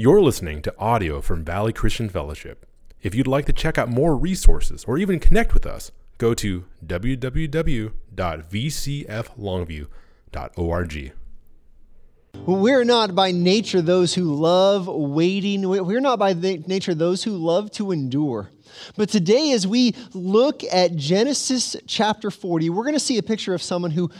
You're listening to audio from Valley Christian Fellowship. If you'd like to check out more resources or even connect with us, go to www.vcflongview.org. We're not by nature those who love waiting. We're not by nature those who love to endure. But today, as we look at Genesis chapter 40, we're going to see a picture of someone who,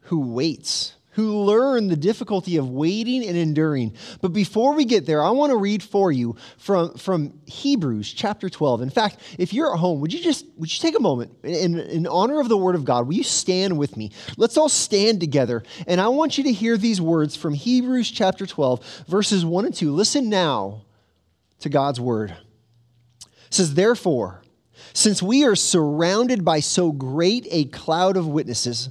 who waits who learn the difficulty of waiting and enduring. But before we get there, I want to read for you from, from Hebrews chapter 12. In fact, if you're at home, would you just would you take a moment in, in honor of the word of God? Will you stand with me? Let's all stand together. And I want you to hear these words from Hebrews chapter 12, verses 1 and 2. Listen now to God's word. It says, Therefore, since we are surrounded by so great a cloud of witnesses,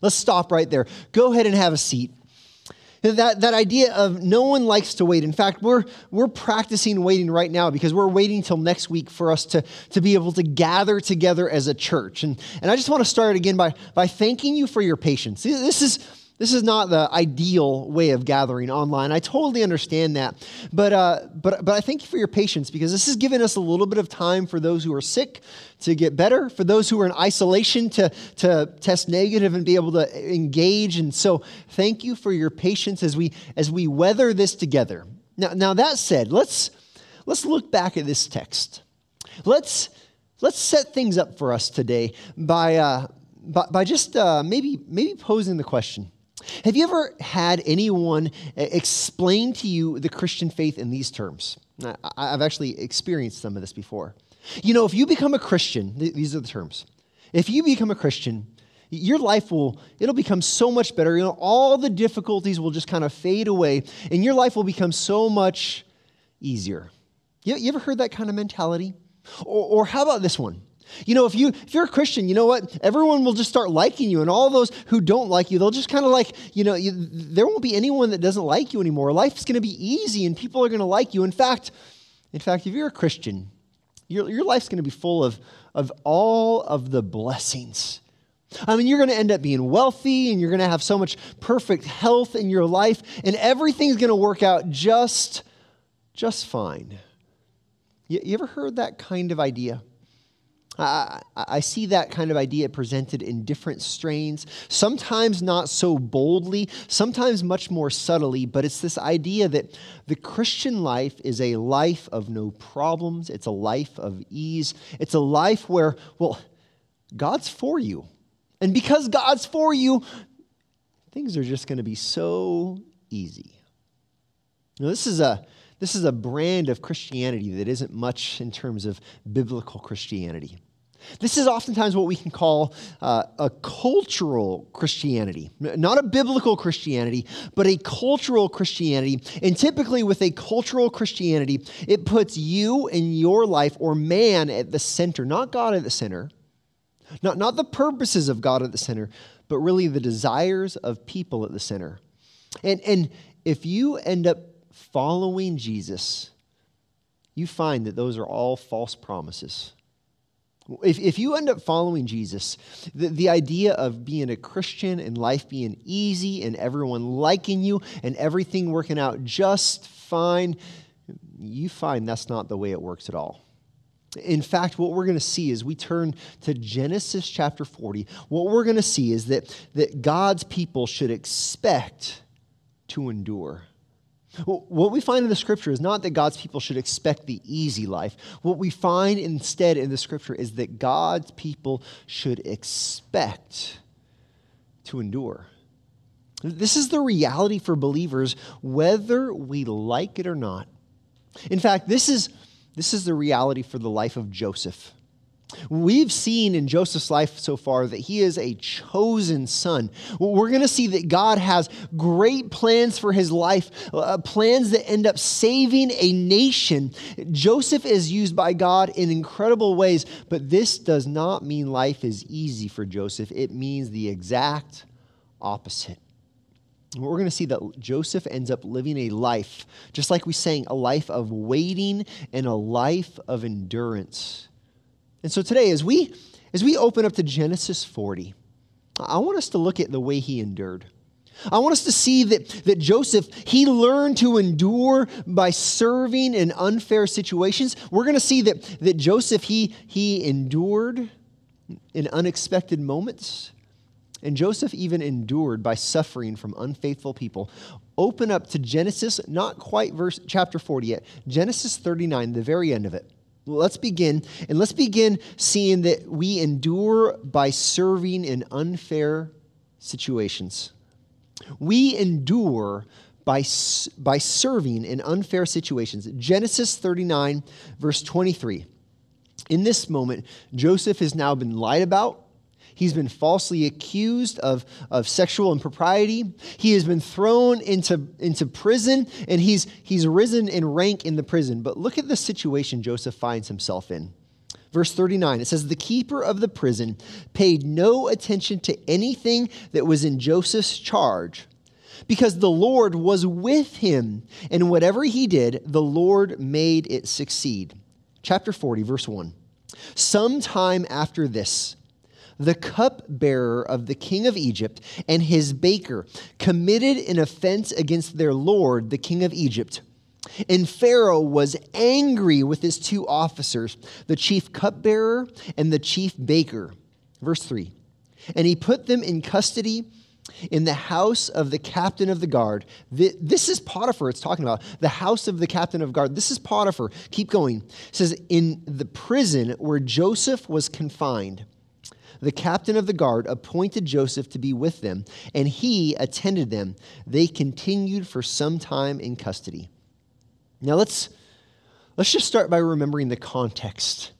Let's stop right there. Go ahead and have a seat. That, that idea of no one likes to wait. In fact, we're, we're practicing waiting right now because we're waiting until next week for us to, to be able to gather together as a church. And, and I just want to start again by, by thanking you for your patience. This is, this is not the ideal way of gathering online. I totally understand that. But, uh, but, but I thank you for your patience because this has given us a little bit of time for those who are sick to get better, for those who are in isolation to, to test negative and be able to engage. And so thank you for your patience as we, as we weather this together. Now, now that said, let's, let's look back at this text. Let's, let's set things up for us today by, uh, by, by just uh, maybe, maybe posing the question have you ever had anyone eh, explain to you the Christian faith in these terms? I've actually experienced some of this before. You know, if you become a Christian, these are the terms. If you become a Christian, your life will it'll become so much better. You know, all the difficulties will just kind of fade away and your life will become so much easier. You, you ever heard that kind of mentality? Or, or how about this one? You know, if you if you're a Christian, you know what? Everyone will just start liking you, and all those who don't like you, they'll just kind of like, you know, you, there won't be anyone that doesn't like you anymore. Life's going to be easy, and people are going to like you. In fact, in fact, if you're a Christian, your your life's going to be full of of all of the blessings. I mean, you're going to end up being wealthy, and you're going to have so much perfect health in your life, and everything's going to work out just just fine. You, you ever heard that kind of idea? I, I, see that kind of idea presented in different strains, sometimes not so boldly, sometimes much more subtly, but it's this idea that the Christian life is a life of no problems, it's a life of ease, it's a life where, well, God's for you. And because God's for you, things are just going to be so easy. Now, this is a this is a brand of Christianity that isn't much in terms of biblical Christianity. This is oftentimes what we can call uh, a cultural Christianity. Not a biblical Christianity, but a cultural Christianity. And typically, with a cultural Christianity, it puts you and your life or man at the center, not God at the center, not, not the purposes of God at the center, but really the desires of people at the center. And, and if you end up following Jesus, you find that those are all false promises. If, if you end up following Jesus, the, the idea of being a Christian and life being easy and everyone liking you and everything working out just fine, you find that's not the way it works at all. In fact, what we're going to see as we turn to Genesis chapter 40, what we're going to see is that, that God's people should expect to endure. What we find in the scripture is not that God's people should expect the easy life. What we find instead in the scripture is that God's people should expect to endure. This is the reality for believers, whether we like it or not. In fact, this is, this is the reality for the life of Joseph. We've seen in Joseph's life so far that he is a chosen son. We're going to see that God has great plans for his life, uh, plans that end up saving a nation. Joseph is used by God in incredible ways, but this does not mean life is easy for Joseph. It means the exact opposite. We're going to see that Joseph ends up living a life, just like we sang, a life of waiting and a life of endurance. And so today, as we as we open up to Genesis 40, I want us to look at the way he endured. I want us to see that, that Joseph, he learned to endure by serving in unfair situations. We're going to see that, that Joseph, he, he endured in unexpected moments. And Joseph even endured by suffering from unfaithful people. Open up to Genesis, not quite verse chapter 40 yet, Genesis 39, the very end of it. Let's begin, and let's begin seeing that we endure by serving in unfair situations. We endure by, by serving in unfair situations. Genesis 39, verse 23. In this moment, Joseph has now been lied about He's been falsely accused of, of sexual impropriety. He has been thrown into, into prison, and he's, he's risen in rank in the prison. But look at the situation Joseph finds himself in. Verse 39, it says, The keeper of the prison paid no attention to anything that was in Joseph's charge because the Lord was with him, and whatever he did, the Lord made it succeed. Chapter 40, verse 1. Sometime after this, the cupbearer of the king of Egypt and his baker committed an offense against their lord, the king of Egypt. And Pharaoh was angry with his two officers, the chief cupbearer and the chief baker. Verse 3 And he put them in custody in the house of the captain of the guard. This is Potiphar, it's talking about. The house of the captain of guard. This is Potiphar. Keep going. It says, In the prison where Joseph was confined the captain of the guard appointed Joseph to be with them, and he attended them. They continued for some time in custody. Now let's, let's just start by remembering the context.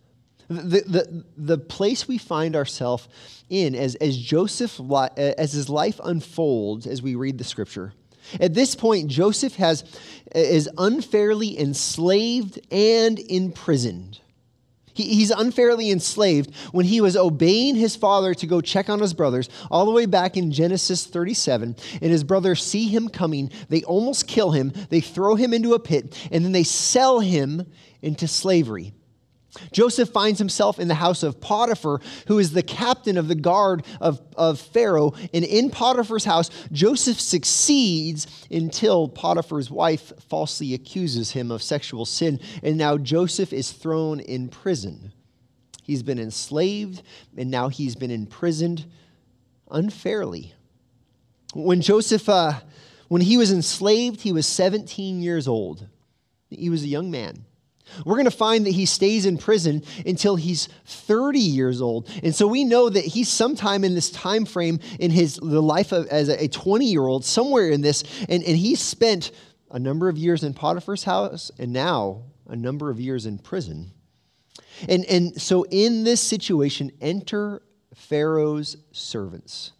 The, the, the place we find ourselves in as, as Joseph, as his life unfolds as we read the scripture. At this point, Joseph has, is unfairly enslaved and imprisoned. He, he's unfairly enslaved when he was obeying his father to go check on his brothers, all the way back in Genesis 37. And his brothers see him coming. They almost kill him. They throw him into a pit, and then they sell him into slavery. Joseph finds himself in the house of Potiphar, who is the captain of the guard of, of Pharaoh. And in Potiphar's house, Joseph succeeds until Potiphar's wife falsely accuses him of sexual sin. And now Joseph is thrown in prison. He's been enslaved, and now he's been imprisoned unfairly. When Joseph, uh, when he was enslaved, he was 17 years old. He was a young man. We're going to find that he stays in prison until he's 30 years old. And so we know that he's sometime in this time frame in his the life of, as a 20 year old, somewhere in this, and, and he spent a number of years in Potiphar's house and now a number of years in prison. And, and so in this situation, enter Pharaoh's servants.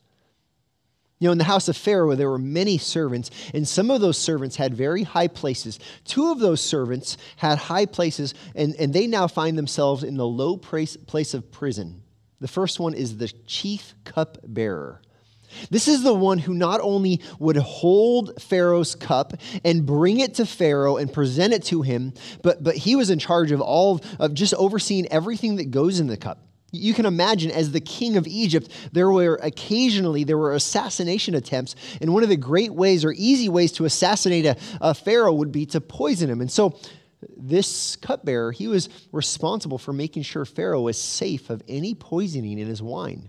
You know, in the house of Pharaoh, there were many servants, and some of those servants had very high places. Two of those servants had high places, and, and they now find themselves in the low place, place of prison. The first one is the chief cupbearer. This is the one who not only would hold Pharaoh's cup and bring it to Pharaoh and present it to him, but, but he was in charge of all of just overseeing everything that goes in the cup. You can imagine as the king of Egypt, there were occasionally there were assassination attempts, and one of the great ways or easy ways to assassinate a, a pharaoh would be to poison him. And so this cupbearer, he was responsible for making sure Pharaoh was safe of any poisoning in his wine.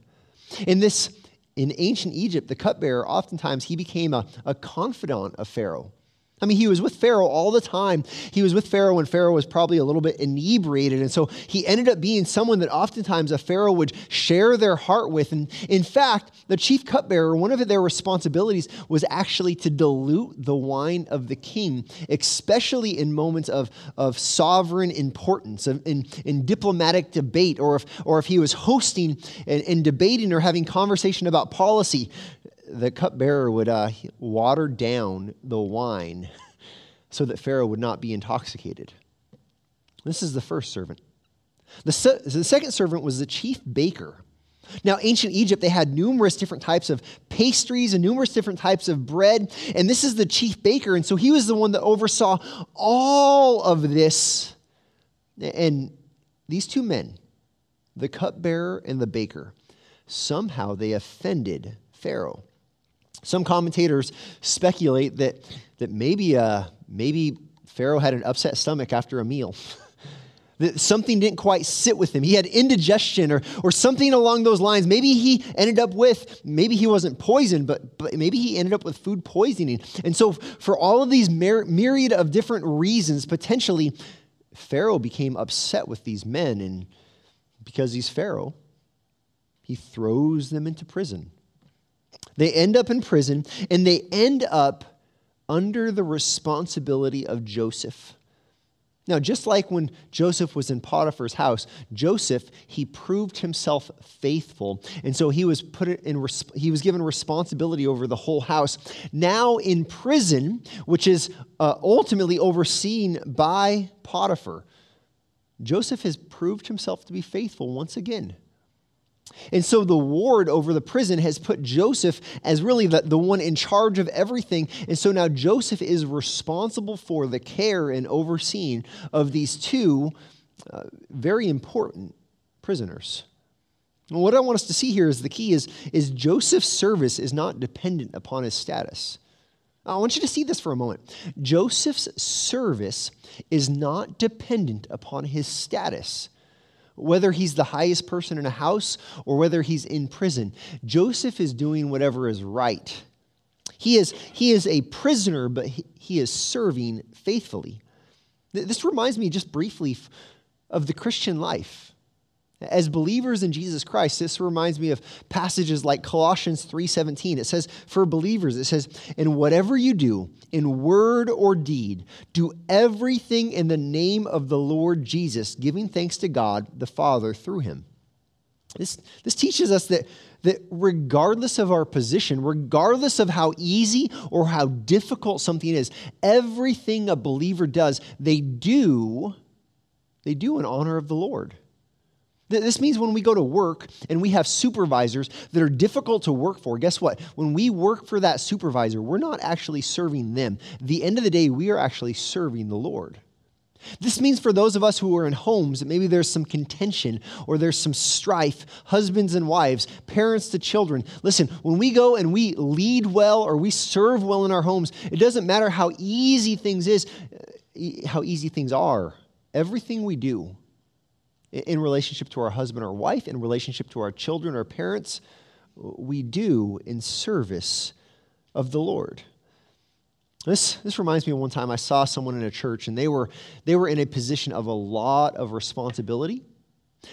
In this in ancient Egypt, the cupbearer oftentimes he became a, a confidant of Pharaoh. I mean, he was with Pharaoh all the time. He was with Pharaoh when Pharaoh was probably a little bit inebriated. And so he ended up being someone that oftentimes a Pharaoh would share their heart with. And in fact, the chief cupbearer, one of their responsibilities was actually to dilute the wine of the king, especially in moments of, of sovereign importance, of, in, in diplomatic debate, or if, or if he was hosting and, and debating or having conversation about policy the cupbearer would uh, water down the wine so that Pharaoh would not be intoxicated. This is the first servant. The, se- the second servant was the chief baker. Now, ancient Egypt, they had numerous different types of pastries and numerous different types of bread. And this is the chief baker. And so he was the one that oversaw all of this. And these two men, the cupbearer and the baker, somehow they offended Pharaoh. Some commentators speculate that, that maybe, uh, maybe Pharaoh had an upset stomach after a meal. that something didn't quite sit with him. He had indigestion or, or something along those lines. Maybe he ended up with, maybe he wasn't poisoned, but, but maybe he ended up with food poisoning. And so, for all of these myriad of different reasons, potentially, Pharaoh became upset with these men. And because he's Pharaoh, he throws them into prison. They end up in prison and they end up under the responsibility of Joseph. Now, just like when Joseph was in Potiphar's house, Joseph, he proved himself faithful. And so he was put in he was given responsibility over the whole house. Now in prison, which is uh, ultimately overseen by Potiphar, Joseph has proved himself to be faithful once again. And so the ward over the prison has put Joseph as really the, the one in charge of everything. And so now Joseph is responsible for the care and overseeing of these two uh, very important prisoners. And what I want us to see here is the key is, is Joseph's service is not dependent upon his status. I want you to see this for a moment. Joseph's service is not dependent upon his status whether he's the highest person in a house or whether he's in prison. Joseph is doing whatever is right. He is, he is a prisoner, but he, he is serving faithfully. This reminds me just briefly of the Christian life. As believers in Jesus Christ, this reminds me of passages like Colossians 3:17. It says, for believers, it says, "In whatever you do, in word or deed, do everything in the name of the Lord Jesus, giving thanks to God the Father through him." This, this teaches us that, that regardless of our position, regardless of how easy or how difficult something is, everything a believer does, they do, they do in honor of the Lord. This means when we go to work and we have supervisors that are difficult to work for, guess what? When we work for that supervisor, we're not actually serving them. At the end of the day, we are actually serving the Lord. This means for those of us who are in homes that maybe there's some contention or there's some strife, husbands and wives, parents to children. Listen, when we go and we lead well or we serve well in our homes, it doesn't matter how easy things is, eh, how easy things are. Everything we do in relationship to our husband or wife, in relationship to our children or parents, we do in service of the Lord. This, this reminds me of one time I saw someone in a church and they were, they were in a position of a lot of responsibility.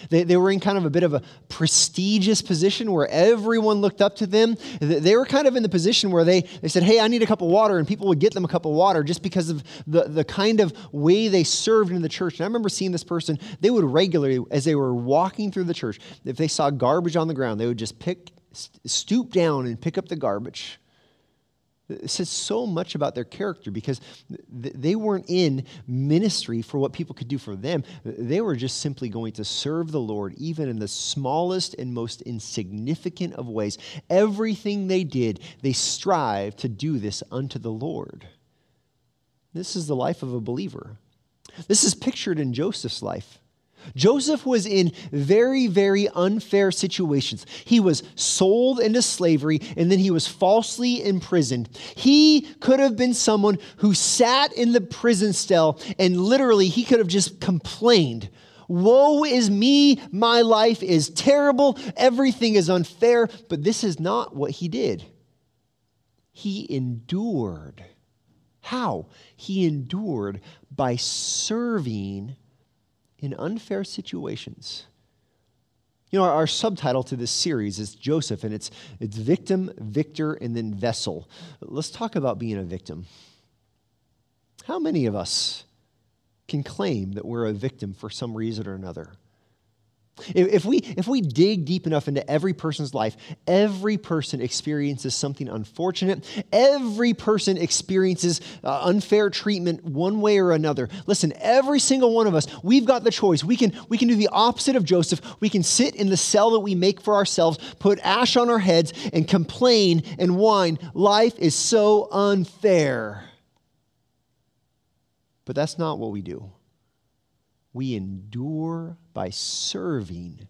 They, they were in kind of a bit of a prestigious position where everyone looked up to them. They were kind of in the position where they, they said, Hey, I need a cup of water, and people would get them a cup of water just because of the, the kind of way they served in the church. And I remember seeing this person, they would regularly, as they were walking through the church, if they saw garbage on the ground, they would just pick, stoop down and pick up the garbage it says so much about their character because they weren't in ministry for what people could do for them. They were just simply going to serve the Lord, even in the smallest and most insignificant of ways. Everything they did, they strived to do this unto the Lord. This is the life of a believer. This is pictured in Joseph's life. Joseph was in very, very unfair situations. He was sold into slavery and then he was falsely imprisoned. He could have been someone who sat in the prison cell and literally he could have just complained. Woe is me, my life is terrible, everything is unfair. But this is not what he did. He endured How? He endured by serving in unfair situations. You know, our, our, subtitle to this series is Joseph, and it's, it's victim, victor, and then vessel. Let's talk about being a victim. How many of us can claim that we're a victim for some reason or another? If we, if we dig deep enough into every person's life, every person experiences something unfortunate. Every person experiences uh, unfair treatment one way or another. Listen, every single one of us, we've got the choice. We can, we can do the opposite of Joseph. We can sit in the cell that we make for ourselves, put ash on our heads, and complain and whine. Life is so unfair. But that's not what we do we endure by serving,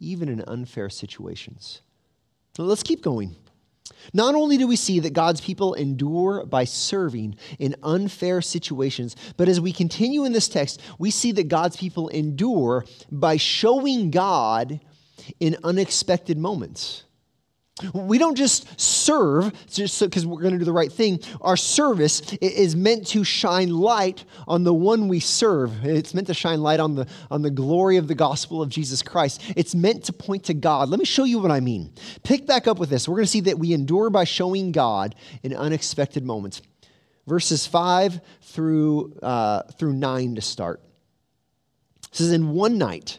even in unfair situations. So let's keep going. Not only do we see that God's people endure by serving in unfair situations, but as we continue in this text, we see that God's people endure by showing God in unexpected moments. We don't just serve just because we're going to do the right thing. Our service is meant to shine light on the one we serve. It's meant to shine light on the, on the glory of the gospel of Jesus Christ. It's meant to point to God. Let me show you what I mean. Pick back up with this. We're going to see that we endure by showing God in unexpected moments. Verses 5 through, uh, through 9 to start. It says, In one night,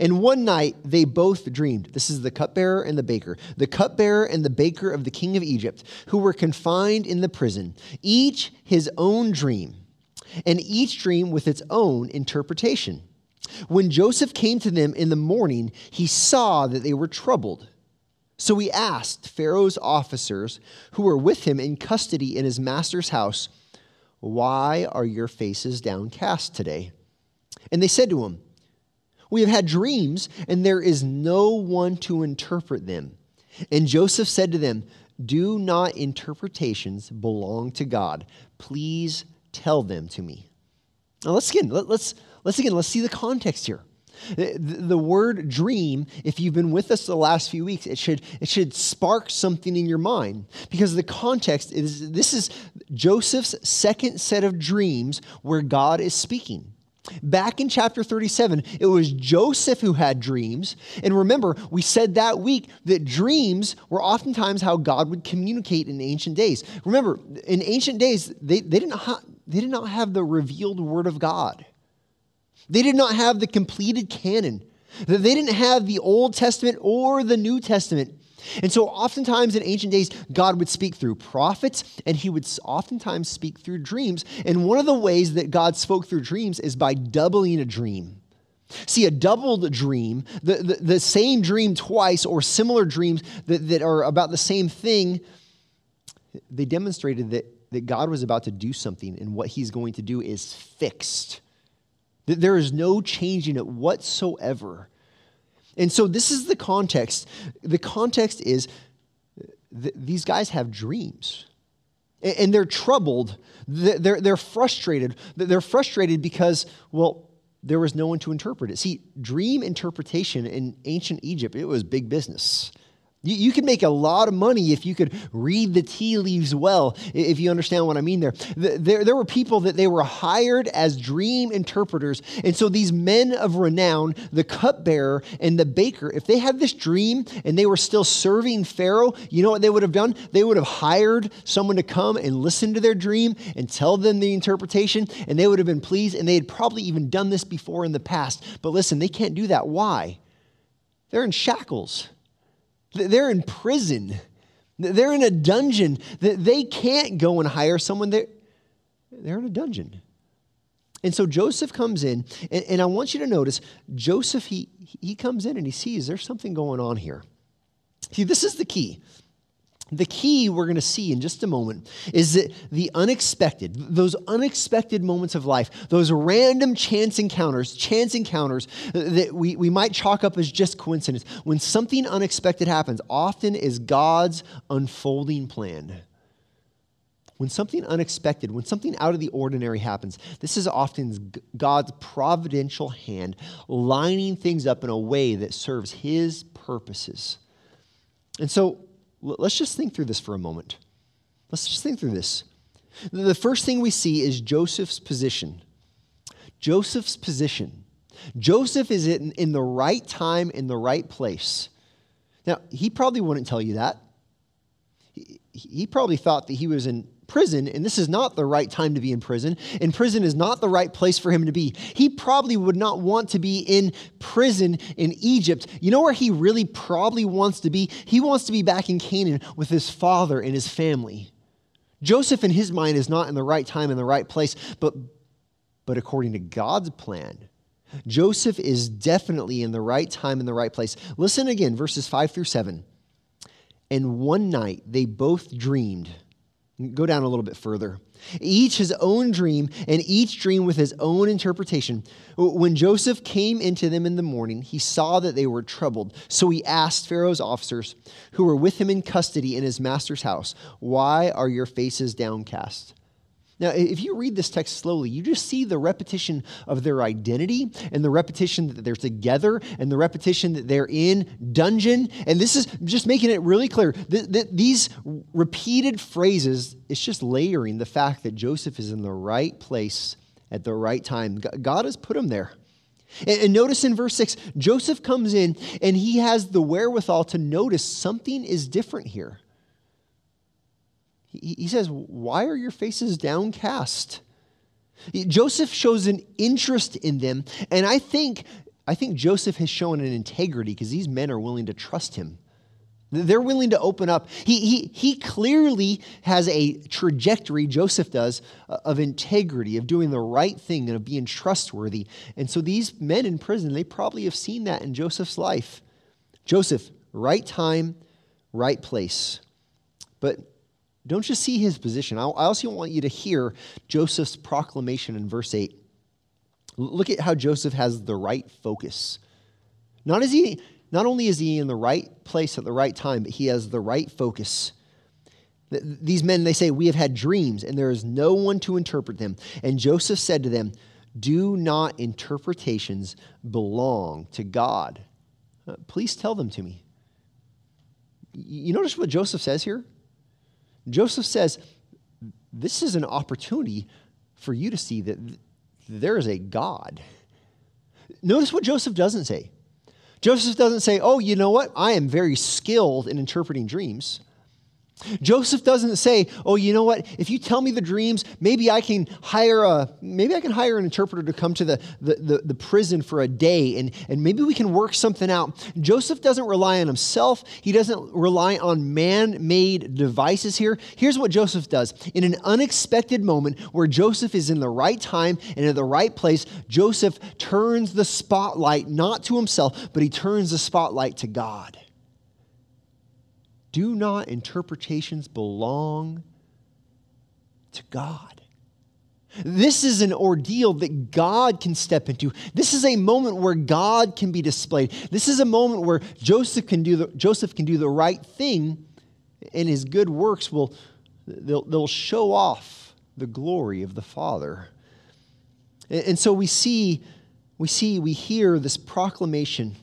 and one night they both dreamed. This is the cupbearer and the baker. The cupbearer and the baker of the king of Egypt, who were confined in the prison, each his own dream, and each dream with its own interpretation. When Joseph came to them in the morning, he saw that they were troubled. So he asked Pharaoh's officers who were with him in custody in his master's house, Why are your faces downcast today? And they said to him, we have had dreams, and there is no one to interpret them. And Joseph said to them, Do not interpretations belong to God? Please tell them to me. Now let's again, let, us let's again, let's see the context here. The, the word dream, if you've been with us the last few weeks, it should, it should spark something in your mind because the context is this is Joseph's second set of dreams where God is speaking. Back in chapter 37, it was Joseph who had dreams. And remember, we said that week that dreams were oftentimes how God would communicate in ancient days. Remember, in ancient days, they, they, didn't, ha- they did not have the revealed word of God, they did not have the completed canon. That they didn't have the Old Testament or the New Testament. And so, oftentimes in ancient days, God would speak through prophets and he would oftentimes speak through dreams. And one of the ways that God spoke through dreams is by doubling a dream. See, a doubled dream, the, the, the same dream twice or similar dreams that, that are about the same thing, they demonstrated that, that God was about to do something and what he's going to do is fixed. That there is no changing it whatsoever. And so this is the context. The context is th- these guys have dreams. And they're troubled. They're, they're frustrated. They're frustrated because, well, there was no one to interpret it. See, dream interpretation in ancient Egypt, it was big business. You, you could make a lot of money if you could read the tea leaves well, if you understand what I mean there. There, there were people that they were hired as dream interpreters. And so these men of renown, the cupbearer and the baker, if they had this dream and they were still serving Pharaoh, you know what they would have done? They would have hired someone to come and listen to their dream and tell them the interpretation, and they would have been pleased. And they had probably even done this before in the past. But listen, they can't do that. Why? They're in shackles. They're in prison. They're in a dungeon. They can't go and hire someone. They're, they're in a dungeon. And so Joseph comes in, and, and I want you to notice Joseph, he, he comes in and he sees there's something going on here. See, this is the key. The key we're going to see in just a moment is that the unexpected, those unexpected moments of life, those random chance encounters, chance encounters that we, we might chalk up as just coincidence, when something unexpected happens, often is God's unfolding plan. When something unexpected, when something out of the ordinary happens, this is often God's providential hand lining things up in a way that serves His purposes. And so, Let's just think through this for a moment. Let's just think through this. The first thing we see is Joseph's position. Joseph's position. Joseph is in, in the right time, in the right place. Now, he probably wouldn't tell you that. He, he probably thought that he was in prison, and this is not the right time to be in prison, and prison is not the right place for him to be. He probably would not want to be in prison in Egypt. You know where he really probably wants to be? He wants to be back in Canaan with his father and his family. Joseph, in his mind, is not in the right time in the right place, but, but according to God's plan, Joseph is definitely in the right time in the right place. Listen again, verses 5 through 7. And one night they both dreamed Go down a little bit further. Each his own dream, and each dream with his own interpretation. When Joseph came into them in the morning, he saw that they were troubled. So he asked Pharaoh's officers, who were with him in custody in his master's house, Why are your faces downcast? Now, if you read this text slowly, you just see the repetition of their identity and the repetition that they're together and the repetition that they're in dungeon. And this is just making it really clear that, these repeated phrases, it's just layering the fact that Joseph is in the right place at the right time. God has put him there. And notice in verse 6, Joseph comes in and he has the wherewithal to notice something is different here. He says, Why are your faces downcast? Joseph shows an interest in them, and I think, I think Joseph has shown an integrity because these men are willing to trust him. They're willing to open up. He, he, he clearly has a trajectory, Joseph does, of integrity, of doing the right thing, and of being trustworthy. And so these men in prison, they probably have seen that in Joseph's life. Joseph, right time, right place. But don't just see his position. I also want you to hear Joseph's proclamation in verse 8. Look at how Joseph has the right focus. Not, is he, not only is he in the right place at the right time, but he has the right focus. These men, they say, We have had dreams, and there is no one to interpret them. And Joseph said to them, Do not interpretations belong to God? Uh, please tell them to me. You notice what Joseph says here? Joseph says, This is an opportunity for you to see that there is a God. Notice what Joseph doesn't say. Joseph doesn't say, Oh, you know what? I am very skilled in interpreting dreams. Joseph doesn't say, "Oh, you know what? If you tell me the dreams, maybe I can hire a maybe I can hire an interpreter to come to the, the, the, the, prison for a day and, and maybe we can work something out." Joseph doesn't rely on himself. He doesn't rely on man-made devices here. Here's what Joseph does. In an unexpected moment where Joseph is in the right time and in the right place, Joseph turns the spotlight not to himself, but he turns the spotlight to God. Do not interpretations belong to God? This is an ordeal that God can step into. This is a moment where God can be displayed. This is a moment where Joseph can do the, Joseph can do the right thing, and his good works will they'll, they'll show off the glory of the Father. And, and so we see, we see, we hear this proclamation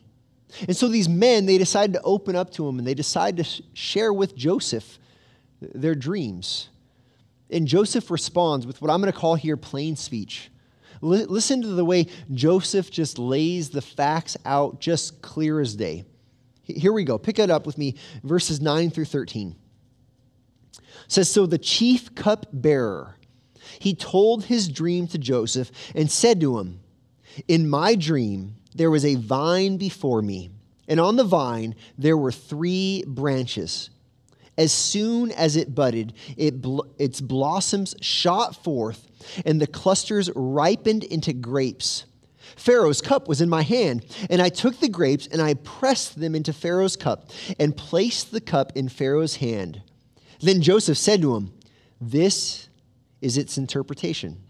and so these men, they decide to open up to him and they decide to share with Joseph their dreams. And Joseph responds with what I'm going to call here plain speech. L- listen to the way Joseph just lays the facts out just clear as day. Here we go. Pick it up with me, verses 9 through 13. It says, So the chief cupbearer, he told his dream to Joseph and said to him, In my dream, there was a vine before me, and on the vine there were three branches. As soon as it budded, it bl- its blossoms shot forth, and the clusters ripened into grapes. Pharaoh's cup was in my hand, and I took the grapes and I pressed them into Pharaoh's cup and placed the cup in Pharaoh's hand. Then Joseph said to him, This is its interpretation.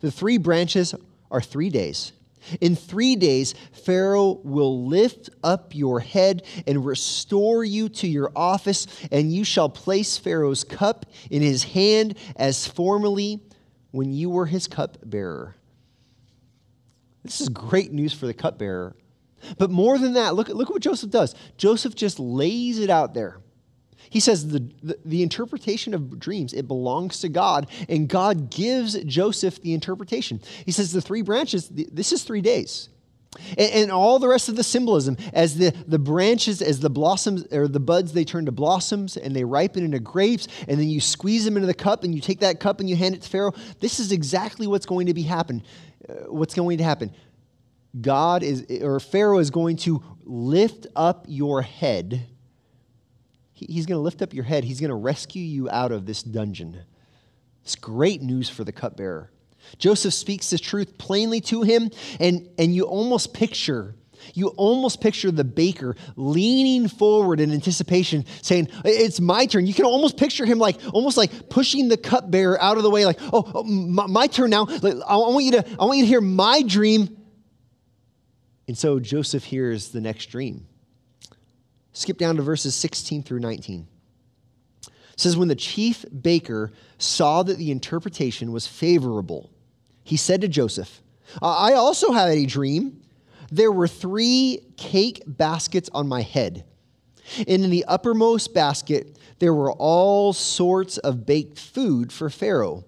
The three branches are three days. In three days, Pharaoh will lift up your head and restore you to your office, and you shall place Pharaoh's cup in his hand as formerly when you were his cupbearer. This is great news for the cupbearer. But more than that, look, look at what Joseph does. Joseph just lays it out there. He says the, the, the, interpretation of dreams, it belongs to God, and God gives Joseph the interpretation. He says the three branches, this is three days. And, and, all the rest of the symbolism, as the, the branches, as the blossoms or the buds, they turn to blossoms and they ripen into grapes, and then you squeeze them into the cup and you take that cup and you hand it to Pharaoh. This is exactly what's going to be happen. Uh, what's going to happen? God is, or Pharaoh is going to lift up your head. He's going to lift up your head. He's going to rescue you out of this dungeon. It's great news for the cupbearer. Joseph speaks the truth plainly to him, and, and you almost picture, you almost picture the baker leaning forward in anticipation, saying, It's my turn. You can almost picture him like almost like pushing the cupbearer out of the way, like, oh, oh my, my, turn now. I want you to, I want you to hear my dream. And so Joseph hears the next dream. Skip down to verses 16 through 19 says when the chief baker saw that the interpretation was favorable he said to Joseph, I also had a dream. There were three cake baskets on my head. And in the uppermost basket, there were all sorts of baked food for Pharaoh.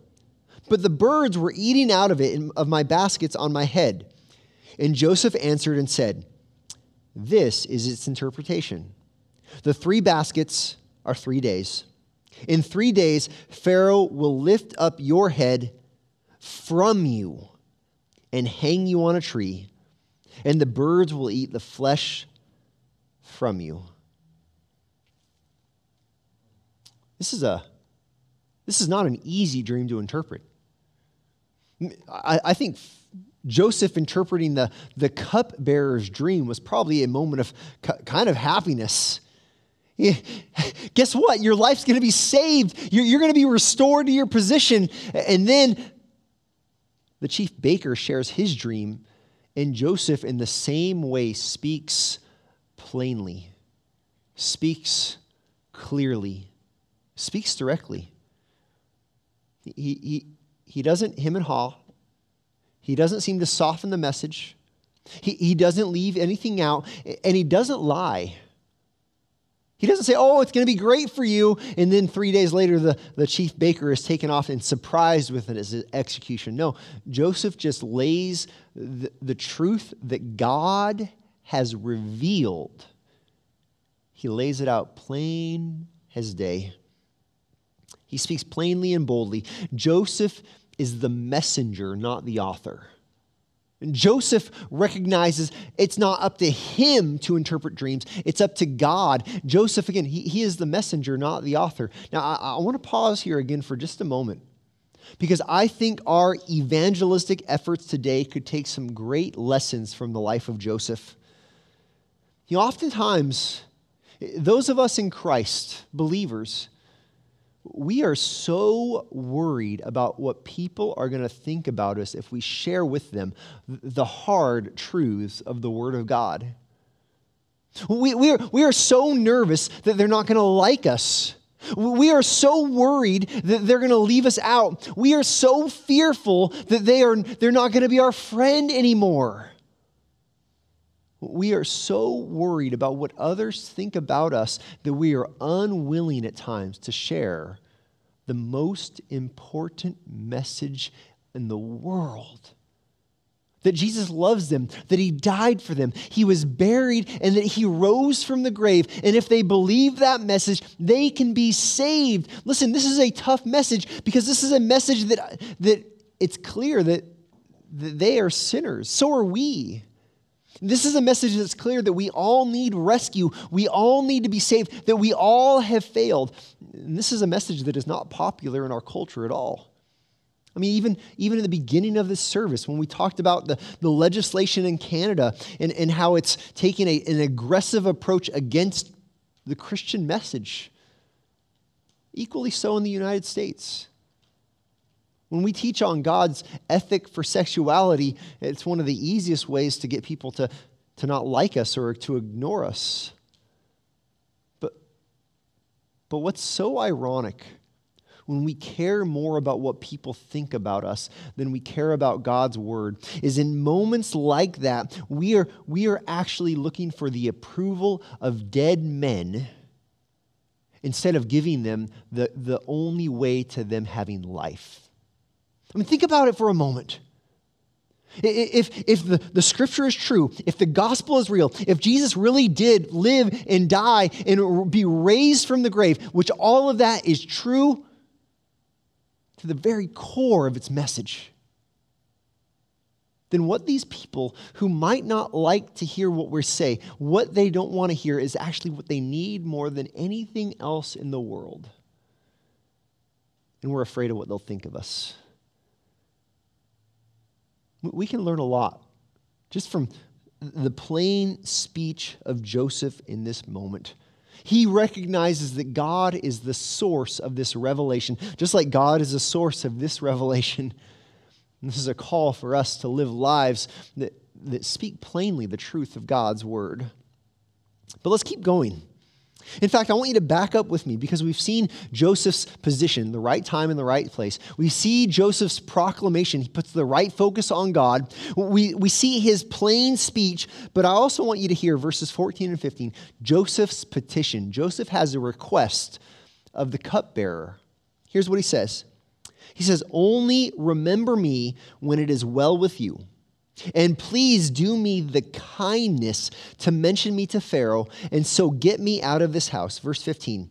But the birds were eating out of it, of my baskets on my head. And Joseph answered and said, This is its interpretation. The three baskets are three days. In three days, Pharaoh will lift up your head from you and hang you on a tree, and the birds will eat the flesh from you. This is a this is not an easy dream to interpret. I, I think Joseph interpreting the, the cupbearer's dream was probably a moment of kind of happiness. Guess what? Your life's going to be saved. You're, you're going to be restored to your position. And then the chief baker shares his dream, and Joseph, in the same way, speaks plainly, speaks clearly, speaks directly. He, he, he doesn't him and haw. He doesn't seem to soften the message. He, he doesn't leave anything out, and he doesn't lie. He doesn't say, Oh, it's going to be great for you. And then three days later, the, the chief baker is taken off and surprised with it as execution. No, Joseph just lays the, the truth that God has revealed, he lays it out plain as day. He speaks plainly and boldly. Joseph is the messenger, not the author. And Joseph recognizes it's not up to him to interpret dreams, it's up to God. Joseph, again, he, he is the messenger, not the author. Now, I, I want to pause here again for just a moment because I think our evangelistic efforts today could take some great lessons from the life of Joseph. You know, oftentimes, those of us in Christ, believers, we are so worried about what people are going to think about us if we share with them the hard truths of the Word of God. We, we, are, we are so nervous that they're not going to like us. We are so worried that they're going to leave us out. We are so fearful that they are, they're not going to be our friend anymore. We are so worried about what others think about us that we are unwilling at times to share the most important message in the world that Jesus loves them, that he died for them, he was buried, and that he rose from the grave. And if they believe that message, they can be saved. Listen, this is a tough message because this is a message that, that it's clear that, that they are sinners. So are we. This is a message that's clear that we all need rescue. We all need to be saved, that we all have failed. And this is a message that is not popular in our culture at all. I mean, even, even in the beginning of this service, when we talked about the, the legislation in Canada and, and how it's taking a, an aggressive approach against the Christian message, equally so in the United States. When we teach on God's ethic for sexuality, it's one of the easiest ways to get people to, to not like us or to ignore us. But, but what's so ironic when we care more about what people think about us than we care about God's word is in moments like that, we are, we are actually looking for the approval of dead men instead of giving them the, the only way to them having life. I mean, think about it for a moment. If, if the, the scripture is true, if the gospel is real, if Jesus really did live and die and be raised from the grave, which all of that is true to the very core of its message, then what these people who might not like to hear what we say, what they don't want to hear is actually what they need more than anything else in the world. And we're afraid of what they'll think of us. We can learn a lot just from the plain speech of Joseph in this moment. He recognizes that God is the source of this revelation, just like God is the source of this revelation. And this is a call for us to live lives that, that speak plainly the truth of God's word. But let's keep going. In fact, I want you to back up with me because we've seen Joseph's position, the right time in the right place. We see Joseph's proclamation. He puts the right focus on God. We, we see his plain speech, but I also want you to hear verses 14 and 15 Joseph's petition. Joseph has a request of the cupbearer. Here's what he says He says, Only remember me when it is well with you and please do me the kindness to mention me to Pharaoh, and so get me out of this house. Verse 15.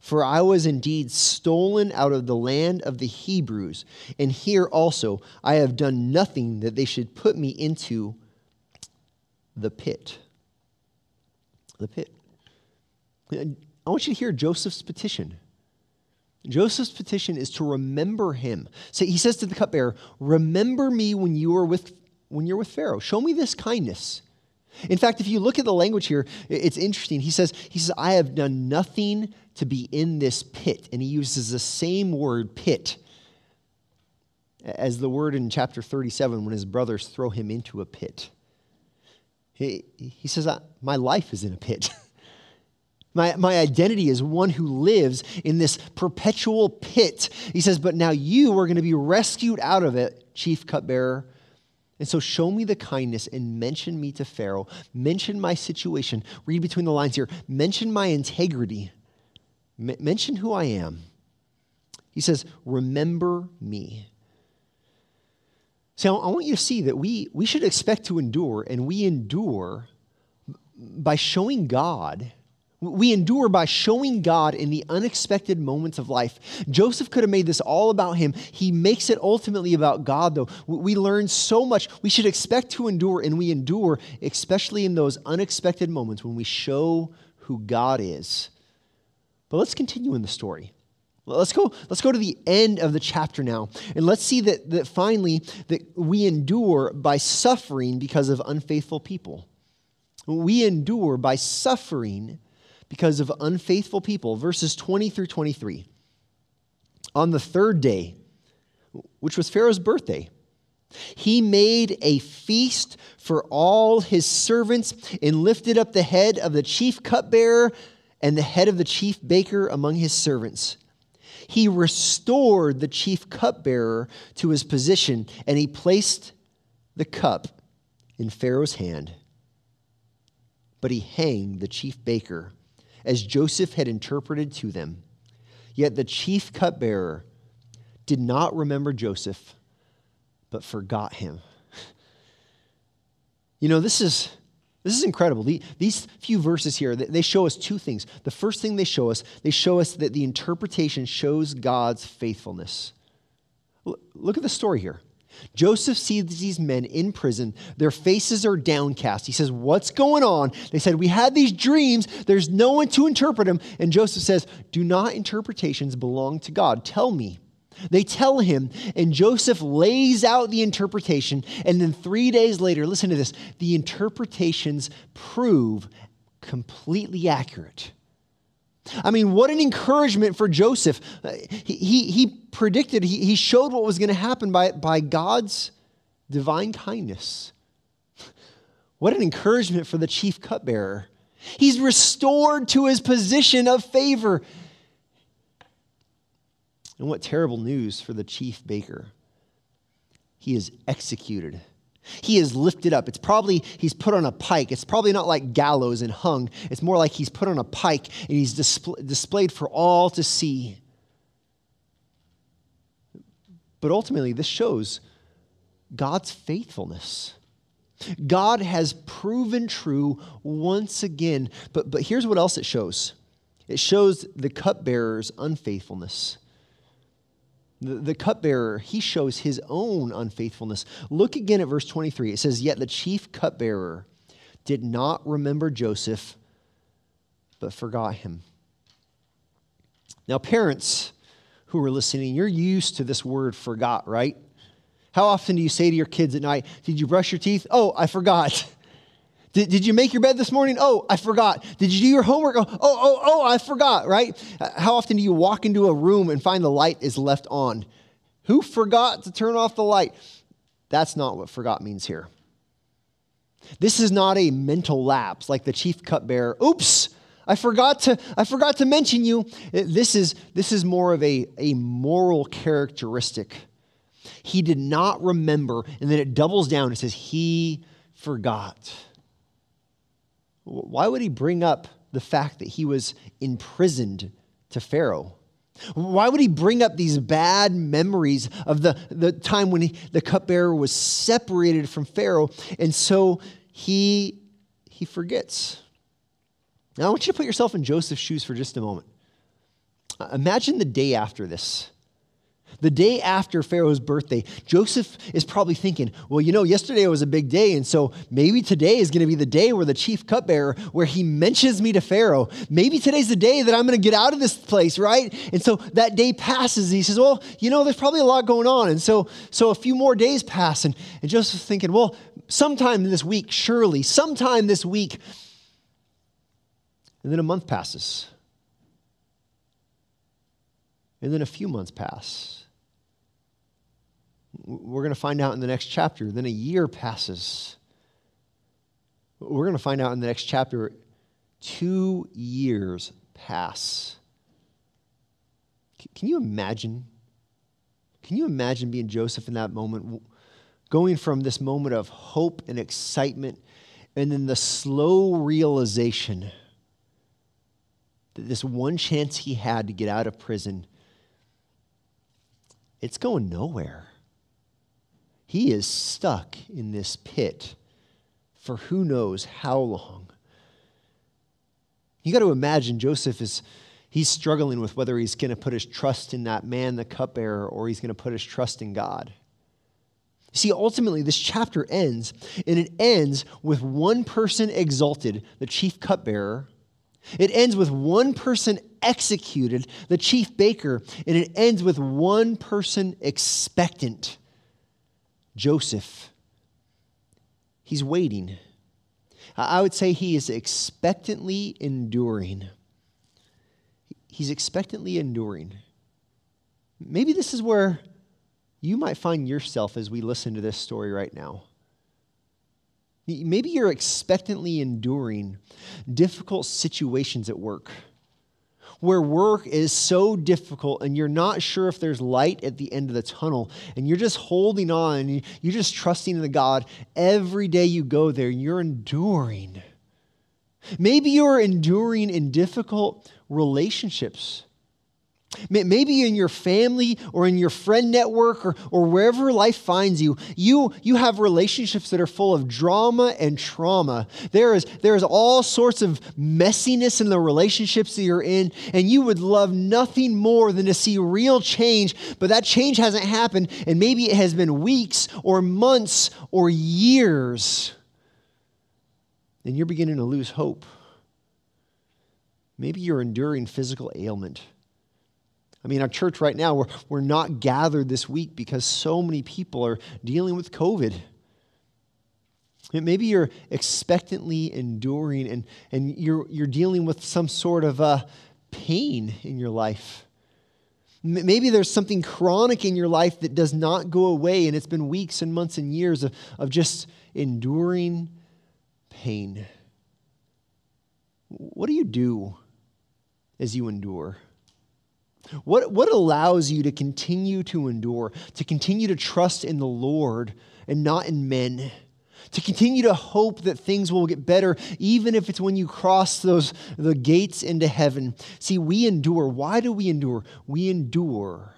For I was indeed stolen out of the land of the Hebrews, and here also I have done nothing that they should put me into the pit. The pit. I want you to hear Joseph's petition. Joseph's petition is to remember him. So he says to the cupbearer, Remember me when you were with when you're with Pharaoh. Show me this kindness. In fact, if you look at the language here, it's interesting. He says, he says, I have done nothing to be in this pit. And he uses the same word, pit, as the word in chapter 37 when his brothers throw him into a pit. He, he says, My life is in a pit. My, my identity is one who lives in this perpetual pit. He says, But now you are going to be rescued out of it, chief cupbearer and so show me the kindness and mention me to Pharaoh. Mention my situation. Read between the lines here. Mention my integrity. M- mention who I am. He says, Remember me. So I want you to see that we, we should expect to endure, and we endure by showing God we endure by showing God in the unexpected moments of life. Joseph could have made this all about him. He makes it ultimately about God, though. We learn so much. We should expect to endure, and we endure, especially in those unexpected moments when we show who God is. But let's continue in the story. Let's go, let's go to the end of the chapter now. And let's see that, that finally that we endure by suffering because of unfaithful people. We endure by suffering because of unfaithful people. Verses 20 through 23. On the third day, which was Pharaoh's birthday, he made a feast for all his servants and lifted up the head of the chief cupbearer and the head of the chief baker among his servants. He restored the chief cupbearer to his position and he placed the cup in Pharaoh's hand. But he hanged the chief baker as Joseph had interpreted to them. Yet the chief cupbearer did not remember Joseph, but forgot him. You know, this is. This is incredible. These few verses here, they show us two things. The first thing they show us, they show us that the interpretation shows God's faithfulness. Look at the story here. Joseph sees these men in prison. Their faces are downcast. He says, What's going on? They said, We had these dreams. There's no one to interpret them. And Joseph says, Do not interpretations belong to God? Tell me. They tell him, and Joseph lays out the interpretation. And then three days later, listen to this the interpretations prove completely accurate. I mean, what an encouragement for Joseph. Uh, he, he, he predicted, he, he showed what was going to happen by, by God's divine kindness. What an encouragement for the chief cupbearer. He's restored to his position of favor. And what terrible news for the chief baker. He is executed. He is lifted up. It's probably he's put on a pike. It's probably not like gallows and hung. It's more like he's put on a pike and he's displ- displayed for all to see. But ultimately, this shows God's faithfulness. God has proven true once again. But, but here's what else it shows it shows the cupbearer's unfaithfulness. The, the cupbearer, he shows his own unfaithfulness. Look again at verse 23. It says, Yet the chief cupbearer did not remember Joseph, but forgot him. Now, parents who are listening, you're used to this word forgot, right? How often do you say to your kids at night, Did you brush your teeth? Oh, I forgot. Did, did you make your bed this morning? Oh, I forgot. Did you do your homework? Oh, oh, oh, oh, I forgot, right? Uh, how often do you walk into a room and find the light is left on? Who forgot to turn off the light? That's not what forgot means here. This is not a mental lapse like the chief cupbearer. Oops, I forgot to, I forgot to mention you. Uh, this is, this is more of a, a moral characteristic. He did not remember, and then it doubles down. It says, He forgot. Why would he bring up the fact that he was imprisoned to Pharaoh? Why would he bring up these bad memories of the, the time when he, the cupbearer was separated from Pharaoh? And so he, he forgets. Now, I want you to put yourself in Joseph's shoes for just a moment. Uh, imagine the day after this. The day after Pharaoh's birthday, Joseph is probably thinking, well, you know, yesterday was a big day, and so maybe today is going to be the day where the chief cupbearer, where he mentions me to Pharaoh. Maybe today's the day that I'm going to get out of this place, right? And so that day passes, and he says, well, you know, there's probably a lot going on. And so, so a few more days pass, and, and Joseph's thinking, well, sometime this week, surely, sometime this week. And then a month passes. And then a few months pass. We're going to find out in the next chapter. Then a year passes. We're going to find out in the next chapter. Two years pass. Can you imagine? Can you imagine being Joseph in that moment? Going from this moment of hope and excitement, and then the slow realization that this one chance he had to get out of prison, it's going nowhere. He is stuck in this pit for who knows how long. You got to imagine Joseph is he's struggling with whether he's going to put his trust in that man, the cupbearer, or he's going to put his trust in God. See, ultimately, this chapter ends, and it ends with one person exalted, the chief cupbearer. It ends with one person executed, the chief baker, and it ends with one person expectant, Joseph. He's waiting. I would say he is expectantly enduring. He's expectantly enduring. Maybe this is where you might find yourself as we listen to this story right now. Maybe you're expectantly enduring difficult situations at work where work is so difficult and you're not sure if there's light at the end of the tunnel and you're just holding on you're just trusting in the God every day you go there you're enduring. Maybe you're enduring in difficult relationships Maybe in your family or in your friend network or, or wherever life finds you, you, you have relationships that are full of drama and trauma. There is, there is all sorts of messiness in the relationships that you're in, and you would love nothing more than to see real change, but that change hasn't happened, and maybe it has been weeks or months or years. And you're beginning to lose hope. Maybe you're enduring physical ailment I mean, our church right now, we're, we're not gathered this week because so many people are dealing with COVID. Maybe you're expectantly enduring and, and you're, you're dealing with some sort of uh, pain in your life. Maybe there's something chronic in your life that does not go away, and it's been weeks and months and years of, of just enduring pain. What do you do as you endure? What, what allows you to continue to endure, to continue to trust in the Lord and not in men. To continue to hope that things will get better, even if it's when you cross those the gates into heaven. See, we endure. Why do we endure? We endure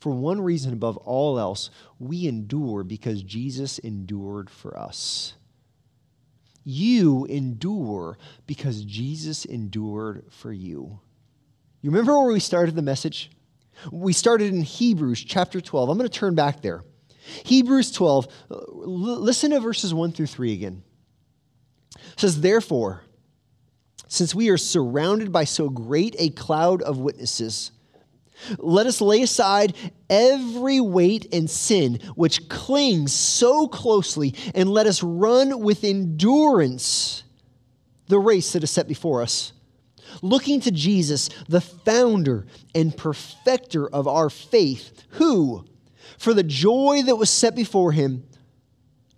for one reason above all else. We endure because Jesus endured for us. You endure because Jesus endured for you. You remember where we started the message? We started in Hebrews chapter 12. I'm going to turn back there. Hebrews 12, listen to verses 1 through 3 again. It says, Therefore, since we are surrounded by so great a cloud of witnesses, let us lay aside every weight and sin which clings so closely, and let us run with endurance the race that is set before us. Looking to Jesus, the founder and perfecter of our faith, who, for the joy that was set before him,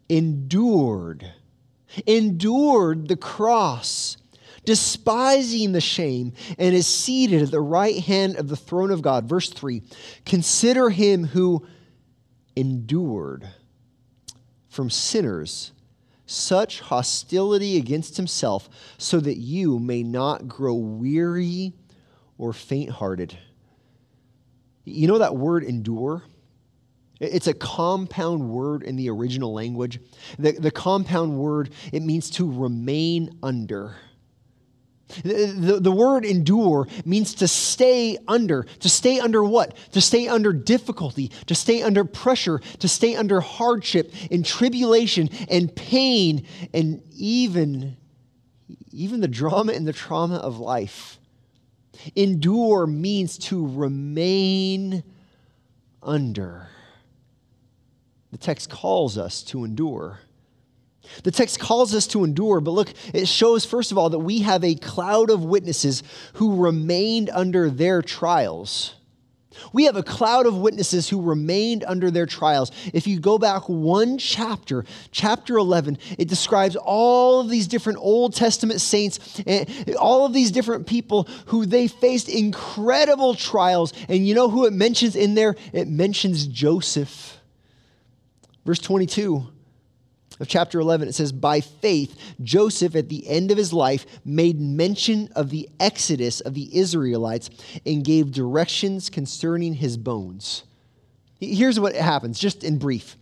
endured, endured the cross despising the shame, and is seated at the right hand of the throne of God. Verse 3 Consider him who endured from sinners such hostility against himself, so that you may not grow weary or faint hearted. You know that word endure? It's a compound word in the original language. The, the compound word, it means to remain under. The, the, word endure means to stay under. To stay under what? To stay under difficulty, to stay under pressure, to stay under hardship and tribulation and pain and even, even the drama and the trauma of life. Endure means to remain under. The text calls us to endure. The text calls us to endure, but look, it shows, first of all, that we have a cloud of witnesses who remained under their trials. We have a cloud of witnesses who remained under their trials. If you go back one chapter, chapter 11, it describes all of these different Old Testament saints and all of these different people who they faced incredible trials. And you know who it mentions in there? It mentions Joseph. Verse 22 of chapter 11, it says, By faith, Joseph, at the end of his life, made mention of the exodus of the Israelites and gave directions concerning his bones. Here's what happens, just in brief.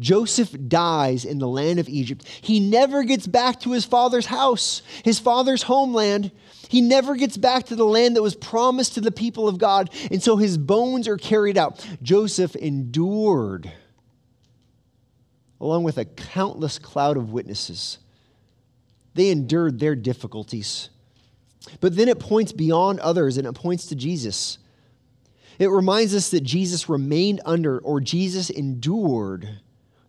Joseph dies in the land of Egypt. He never gets back to his father's house, his father's homeland. He never gets back to the land that was promised to the people of God. And so his bones are carried out. Joseph endured along with a countless cloud of witnesses. They endured their difficulties. But then it points beyond others and it points to Jesus. It reminds us that Jesus remained under, or Jesus endured,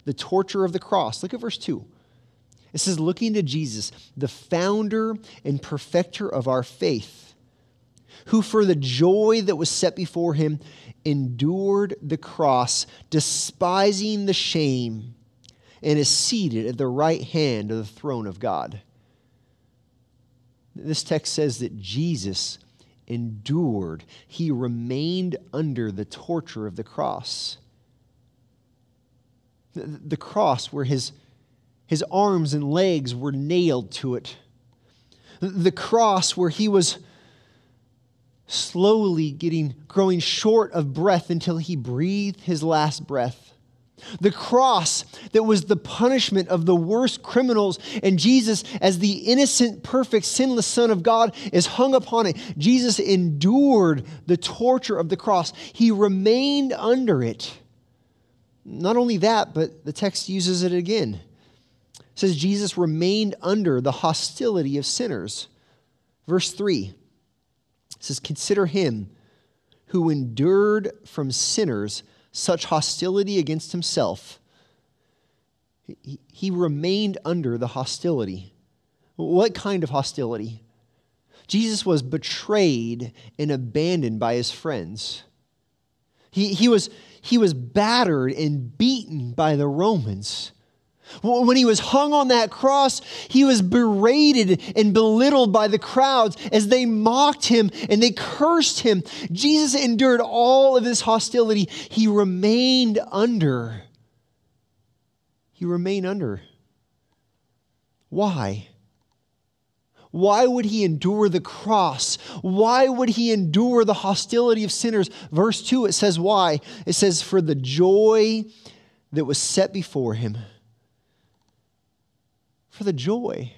the torture of the cross. Look at verse 2. It says, looking to Jesus, the founder and perfecter of our faith, who for the joy that was set before him endured the cross, despising the shame and is seated at the right hand of the throne of God. This text says that Jesus endured, he remained under the torture of the cross. The, the cross where his, his arms and legs were nailed to it. The cross where he was slowly getting growing short of breath until he breathed his last breath. The cross that was the punishment of the worst criminals, and Jesus, as the innocent, perfect, sinless Son of God, is hung upon it. Jesus endured the torture of the cross, he remained under it. Not only that, but the text uses it again. It says Jesus remained under the hostility of sinners. Verse 3 says, Consider him who endured from sinners such hostility against himself, he, he remained under the hostility. What kind of hostility? Jesus was betrayed and abandoned by his friends. He, he, was, he was battered and beaten by the Romans. When he was hung on that cross, he was berated and belittled by the crowds as they mocked him and they cursed him. Jesus endured all of this hostility. He remained under. he remained under. Why? Why would he endure the cross? Why would he endure the hostility of sinners? Verse 2, it says, Why? It says, For the joy that was set before him. For the joy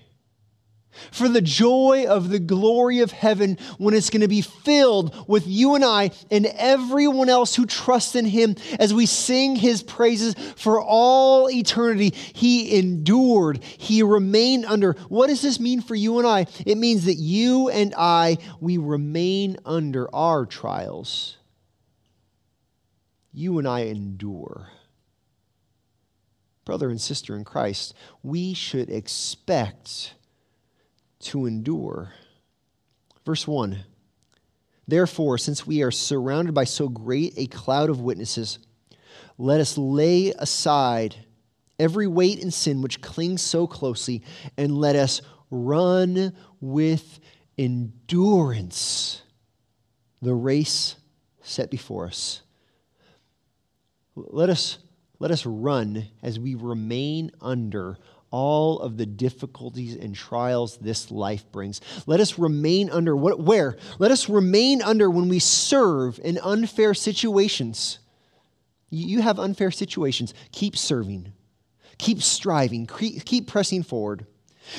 for the joy of the glory of heaven when it's going to be filled with you and I and everyone else who trusts in him as we sing his praises for all eternity. He endured, he remained under. What does this mean for you and I? It means that you and I, we remain under our trials. You and I endure. Brother and sister in Christ, we should expect to endure. Verse 1 Therefore, since we are surrounded by so great a cloud of witnesses, let us lay aside every weight and sin which clings so closely, and let us run with endurance the race set before us. Let us, let us run as we remain under all of the difficulties and trials this life brings. Let us remain under what where? Let us remain under when we serve in unfair situations. You have unfair situations. Keep serving. Keep striving. Keep pressing forward.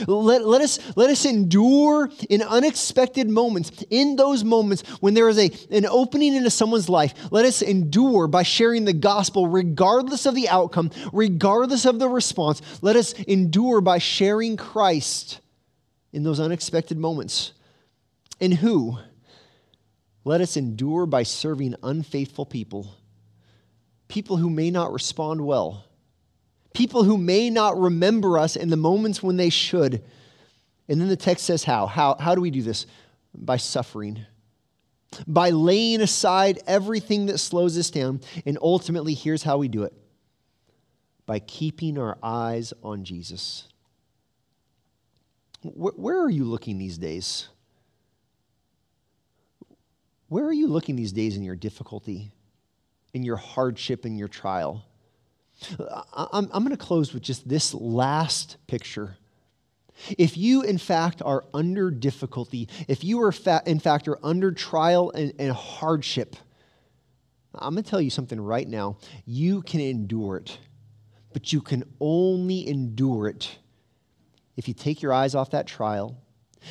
Let, let, us, let us endure in unexpected moments. In those moments when there is a, an opening into someone's life, let us endure by sharing the gospel regardless of the outcome, regardless of the response. Let us endure by sharing Christ in those unexpected moments. And who? Let us endure by serving unfaithful people, people who may not respond well people who may not remember us in the moments when they should. And then the text says how? How, how do we do this? By suffering. By laying aside everything that slows us down. And ultimately, here's how we do it by keeping our eyes on Jesus. Where are you looking these days? Where are you looking these days in your difficulty, in your hardship, in your trial? I'm, I'm going to close with just this last picture. If you, in fact, are under difficulty, if you are, fa- in fact, are under trial and, and hardship, I'm going to tell you something right now. You can endure it, but you can only endure it if you take your eyes off that trial,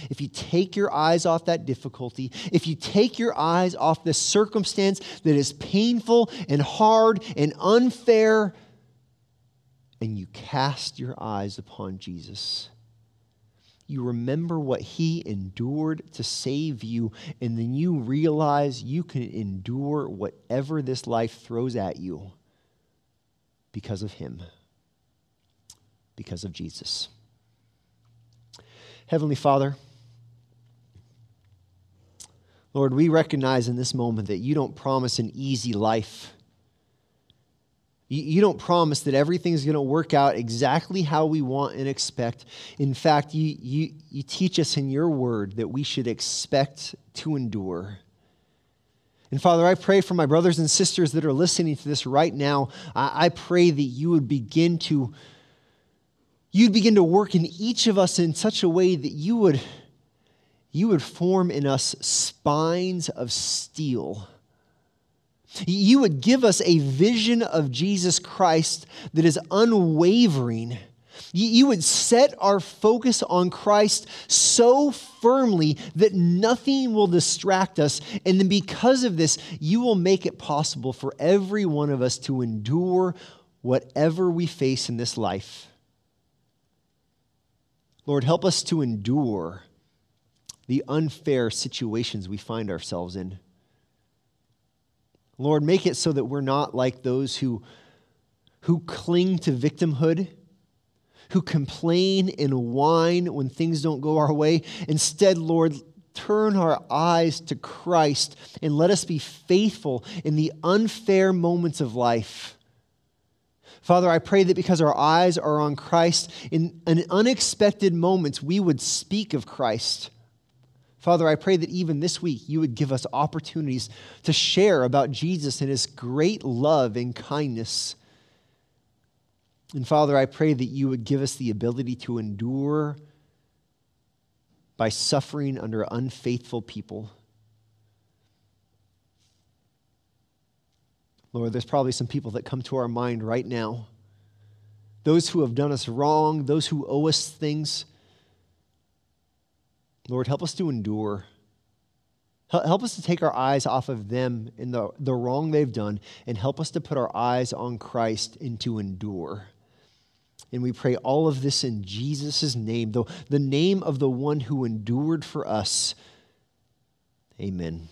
if you take your eyes off that difficulty, if you take your eyes off the circumstance that is painful and hard and unfair and you cast your eyes upon Jesus. You remember what he endured to save you, and then you realize you can endure whatever this life throws at you because of him, because of Jesus. Heavenly Father, Lord, we recognize in this moment that you don't promise an easy life. You, don't promise that everything's going to work out exactly how we want and expect. In fact, you, you, you teach us in your word that we should expect to endure. And Father, I pray for my brothers and sisters that are listening to this right now. I, I pray that you would begin to you'd begin to work in each of us in such a way that you would you would form in us spines of steel you would give us a vision of Jesus Christ that is unwavering. You would set our focus on Christ so firmly that nothing will distract us. And then, because of this, you will make it possible for every one of us to endure whatever we face in this life. Lord, help us to endure the unfair situations we find ourselves in. Lord, make it so that we're not like those who, who cling to victimhood, who complain and whine when things don't go our way. Instead, Lord, turn our eyes to Christ and let us be faithful in the unfair moments of life. Father, I pray that because our eyes are on Christ, in, in unexpected moments, we would speak of Christ. Father, I pray that even this week you would give us opportunities to share about Jesus and his great love and kindness. And Father, I pray that you would give us the ability to endure by suffering under unfaithful people. Lord, there's probably some people that come to our mind right now. Those who have done us wrong, those who owe us things. Lord, help us to endure. Help us to take our eyes off of them and the, the wrong they've done and help us to put our eyes on Christ and to endure. And we pray all of this in Jesus' name, the, the name of the one who endured for us. Amen.